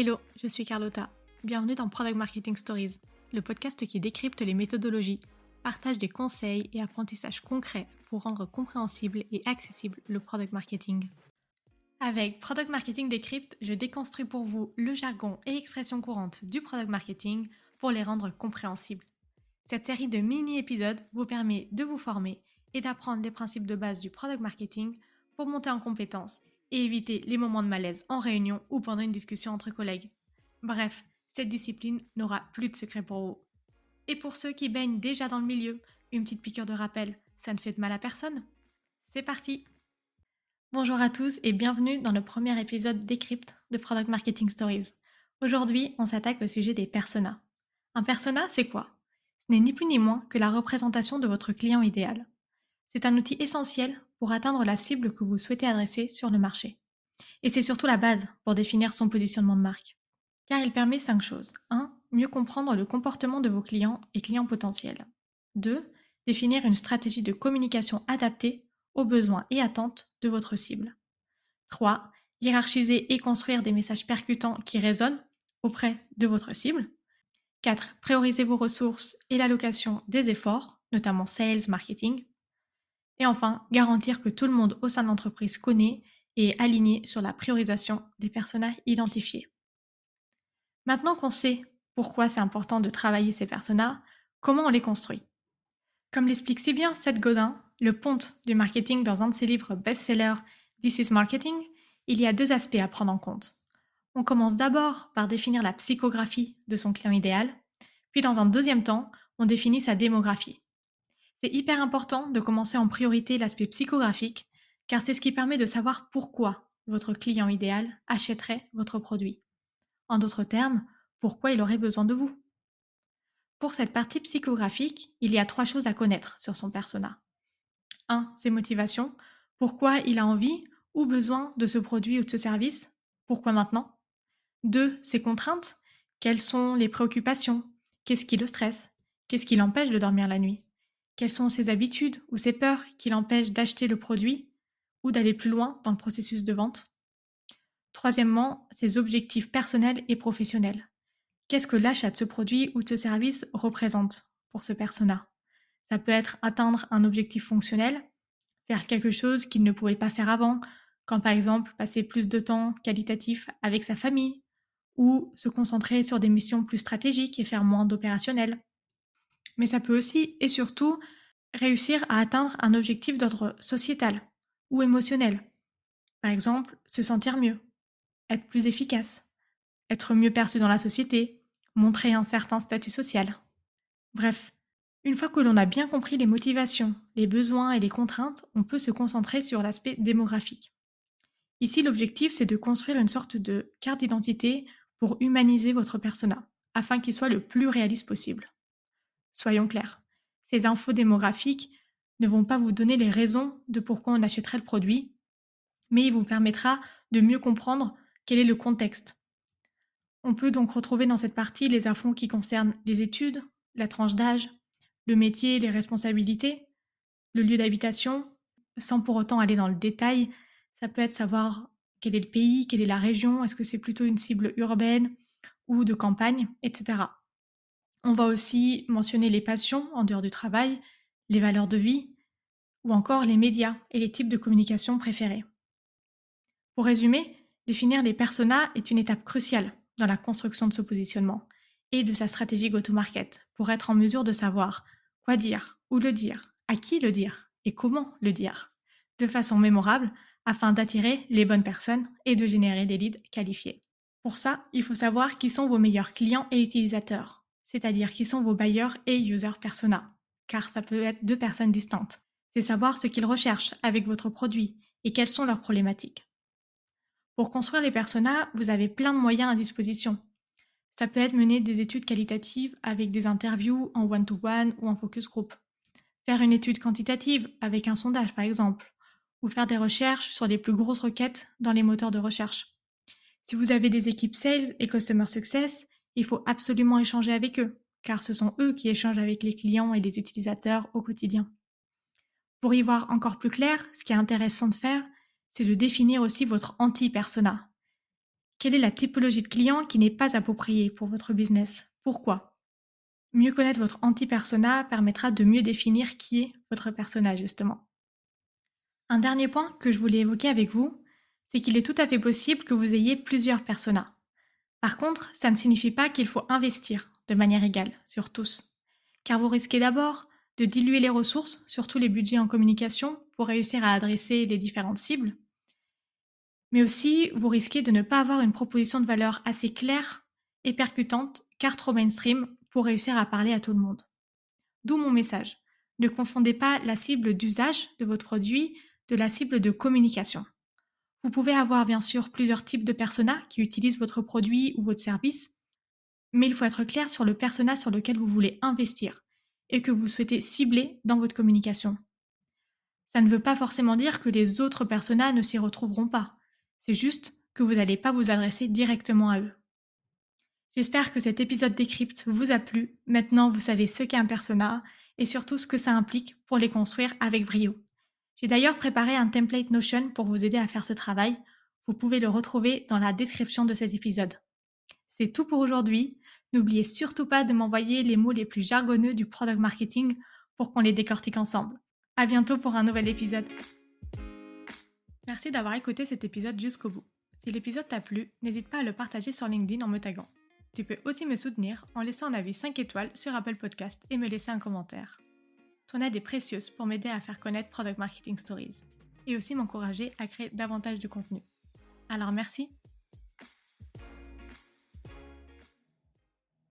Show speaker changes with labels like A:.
A: Hello, je suis Carlotta. Bienvenue dans Product Marketing Stories, le podcast qui décrypte les méthodologies, partage des conseils et apprentissages concrets pour rendre compréhensible et accessible le product marketing. Avec Product Marketing Decrypt, je déconstruis pour vous le jargon et expressions courantes du product marketing pour les rendre compréhensibles. Cette série de mini-épisodes vous permet de vous former et d'apprendre les principes de base du product marketing pour monter en compétences et éviter les moments de malaise en réunion ou pendant une discussion entre collègues. Bref, cette discipline n'aura plus de secret pour vous. Et pour ceux qui baignent déjà dans le milieu, une petite piqûre de rappel, ça ne fait de mal à personne. C'est parti Bonjour à tous et bienvenue dans le premier épisode Décrypte de Product Marketing Stories. Aujourd'hui, on s'attaque au sujet des personas. Un persona, c'est quoi? Ce n'est ni plus ni moins que la représentation de votre client idéal. C'est un outil essentiel pour atteindre la cible que vous souhaitez adresser sur le marché. Et c'est surtout la base pour définir son positionnement de marque. Car il permet cinq choses. 1. Mieux comprendre le comportement de vos clients et clients potentiels. 2. Définir une stratégie de communication adaptée aux besoins et attentes de votre cible. 3. Hiérarchiser et construire des messages percutants qui résonnent auprès de votre cible. 4. Prioriser vos ressources et l'allocation des efforts, notamment sales, marketing. Et enfin, garantir que tout le monde au sein de l'entreprise connaît et est aligné sur la priorisation des personnages identifiés. Maintenant qu'on sait pourquoi c'est important de travailler ces personas, comment on les construit? Comme l'explique si bien Seth Godin, le ponte du marketing dans un de ses livres best-seller This is Marketing, il y a deux aspects à prendre en compte. On commence d'abord par définir la psychographie de son client idéal, puis dans un deuxième temps, on définit sa démographie. C'est hyper important de commencer en priorité l'aspect psychographique, car c'est ce qui permet de savoir pourquoi votre client idéal achèterait votre produit. En d'autres termes, pourquoi il aurait besoin de vous. Pour cette partie psychographique, il y a trois choses à connaître sur son persona. 1. Ses motivations. Pourquoi il a envie ou besoin de ce produit ou de ce service Pourquoi maintenant 2. Ses contraintes. Quelles sont les préoccupations Qu'est-ce qui le stresse Qu'est-ce qui l'empêche de dormir la nuit quelles sont ses habitudes ou ses peurs qui l'empêchent d'acheter le produit ou d'aller plus loin dans le processus de vente? Troisièmement, ses objectifs personnels et professionnels. Qu'est-ce que l'achat de ce produit ou de ce service représente pour ce persona? Ça peut être atteindre un objectif fonctionnel, faire quelque chose qu'il ne pouvait pas faire avant, quand par exemple passer plus de temps qualitatif avec sa famille, ou se concentrer sur des missions plus stratégiques et faire moins d'opérationnel mais ça peut aussi et surtout réussir à atteindre un objectif d'ordre sociétal ou émotionnel. Par exemple, se sentir mieux, être plus efficace, être mieux perçu dans la société, montrer un certain statut social. Bref, une fois que l'on a bien compris les motivations, les besoins et les contraintes, on peut se concentrer sur l'aspect démographique. Ici, l'objectif, c'est de construire une sorte de carte d'identité pour humaniser votre persona, afin qu'il soit le plus réaliste possible. Soyons clairs, ces infos démographiques ne vont pas vous donner les raisons de pourquoi on achèterait le produit, mais il vous permettra de mieux comprendre quel est le contexte. On peut donc retrouver dans cette partie les infos qui concernent les études, la tranche d'âge, le métier, les responsabilités, le lieu d'habitation, sans pour autant aller dans le détail. Ça peut être savoir quel est le pays, quelle est la région, est-ce que c'est plutôt une cible urbaine ou de campagne, etc. On va aussi mentionner les passions en dehors du travail, les valeurs de vie, ou encore les médias et les types de communication préférés. Pour résumer, définir les personas est une étape cruciale dans la construction de ce positionnement et de sa stratégie go-to-market pour être en mesure de savoir quoi dire, où le dire, à qui le dire et comment le dire, de façon mémorable afin d'attirer les bonnes personnes et de générer des leads qualifiés. Pour ça, il faut savoir qui sont vos meilleurs clients et utilisateurs, c'est-à-dire qui sont vos bailleurs et user persona, car ça peut être deux personnes distinctes. C'est savoir ce qu'ils recherchent avec votre produit et quelles sont leurs problématiques. Pour construire les personas, vous avez plein de moyens à disposition. Ça peut être mener des études qualitatives avec des interviews en one-to-one ou en focus group. Faire une étude quantitative avec un sondage par exemple. Ou faire des recherches sur les plus grosses requêtes dans les moteurs de recherche. Si vous avez des équipes sales et customer success, il faut absolument échanger avec eux, car ce sont eux qui échangent avec les clients et les utilisateurs au quotidien. Pour y voir encore plus clair, ce qui est intéressant de faire, c'est de définir aussi votre anti-persona. Quelle est la typologie de client qui n'est pas appropriée pour votre business? Pourquoi? Mieux connaître votre anti-persona permettra de mieux définir qui est votre persona, justement. Un dernier point que je voulais évoquer avec vous, c'est qu'il est tout à fait possible que vous ayez plusieurs personas. Par contre, ça ne signifie pas qu'il faut investir de manière égale sur tous, car vous risquez d'abord de diluer les ressources, surtout les budgets en communication, pour réussir à adresser les différentes cibles, mais aussi vous risquez de ne pas avoir une proposition de valeur assez claire et percutante, car trop mainstream, pour réussir à parler à tout le monde. D'où mon message. Ne confondez pas la cible d'usage de votre produit de la cible de communication. Vous pouvez avoir bien sûr plusieurs types de personas qui utilisent votre produit ou votre service, mais il faut être clair sur le persona sur lequel vous voulez investir et que vous souhaitez cibler dans votre communication. Ça ne veut pas forcément dire que les autres personas ne s'y retrouveront pas. C'est juste que vous n'allez pas vous adresser directement à eux. J'espère que cet épisode décrypte vous a plu. Maintenant, vous savez ce qu'est un persona et surtout ce que ça implique pour les construire avec brio. J'ai d'ailleurs préparé un template Notion pour vous aider à faire ce travail. Vous pouvez le retrouver dans la description de cet épisode. C'est tout pour aujourd'hui. N'oubliez surtout pas de m'envoyer les mots les plus jargonneux du product marketing pour qu'on les décortique ensemble. À bientôt pour un nouvel épisode. Merci d'avoir écouté cet épisode jusqu'au bout. Si l'épisode t'a plu, n'hésite pas à le partager sur LinkedIn en me taguant. Tu peux aussi me soutenir en laissant un avis 5 étoiles sur Apple Podcast et me laisser un commentaire. Ton aide est précieuse pour m'aider à faire connaître Product Marketing Stories et aussi m'encourager à créer davantage de contenu. Alors merci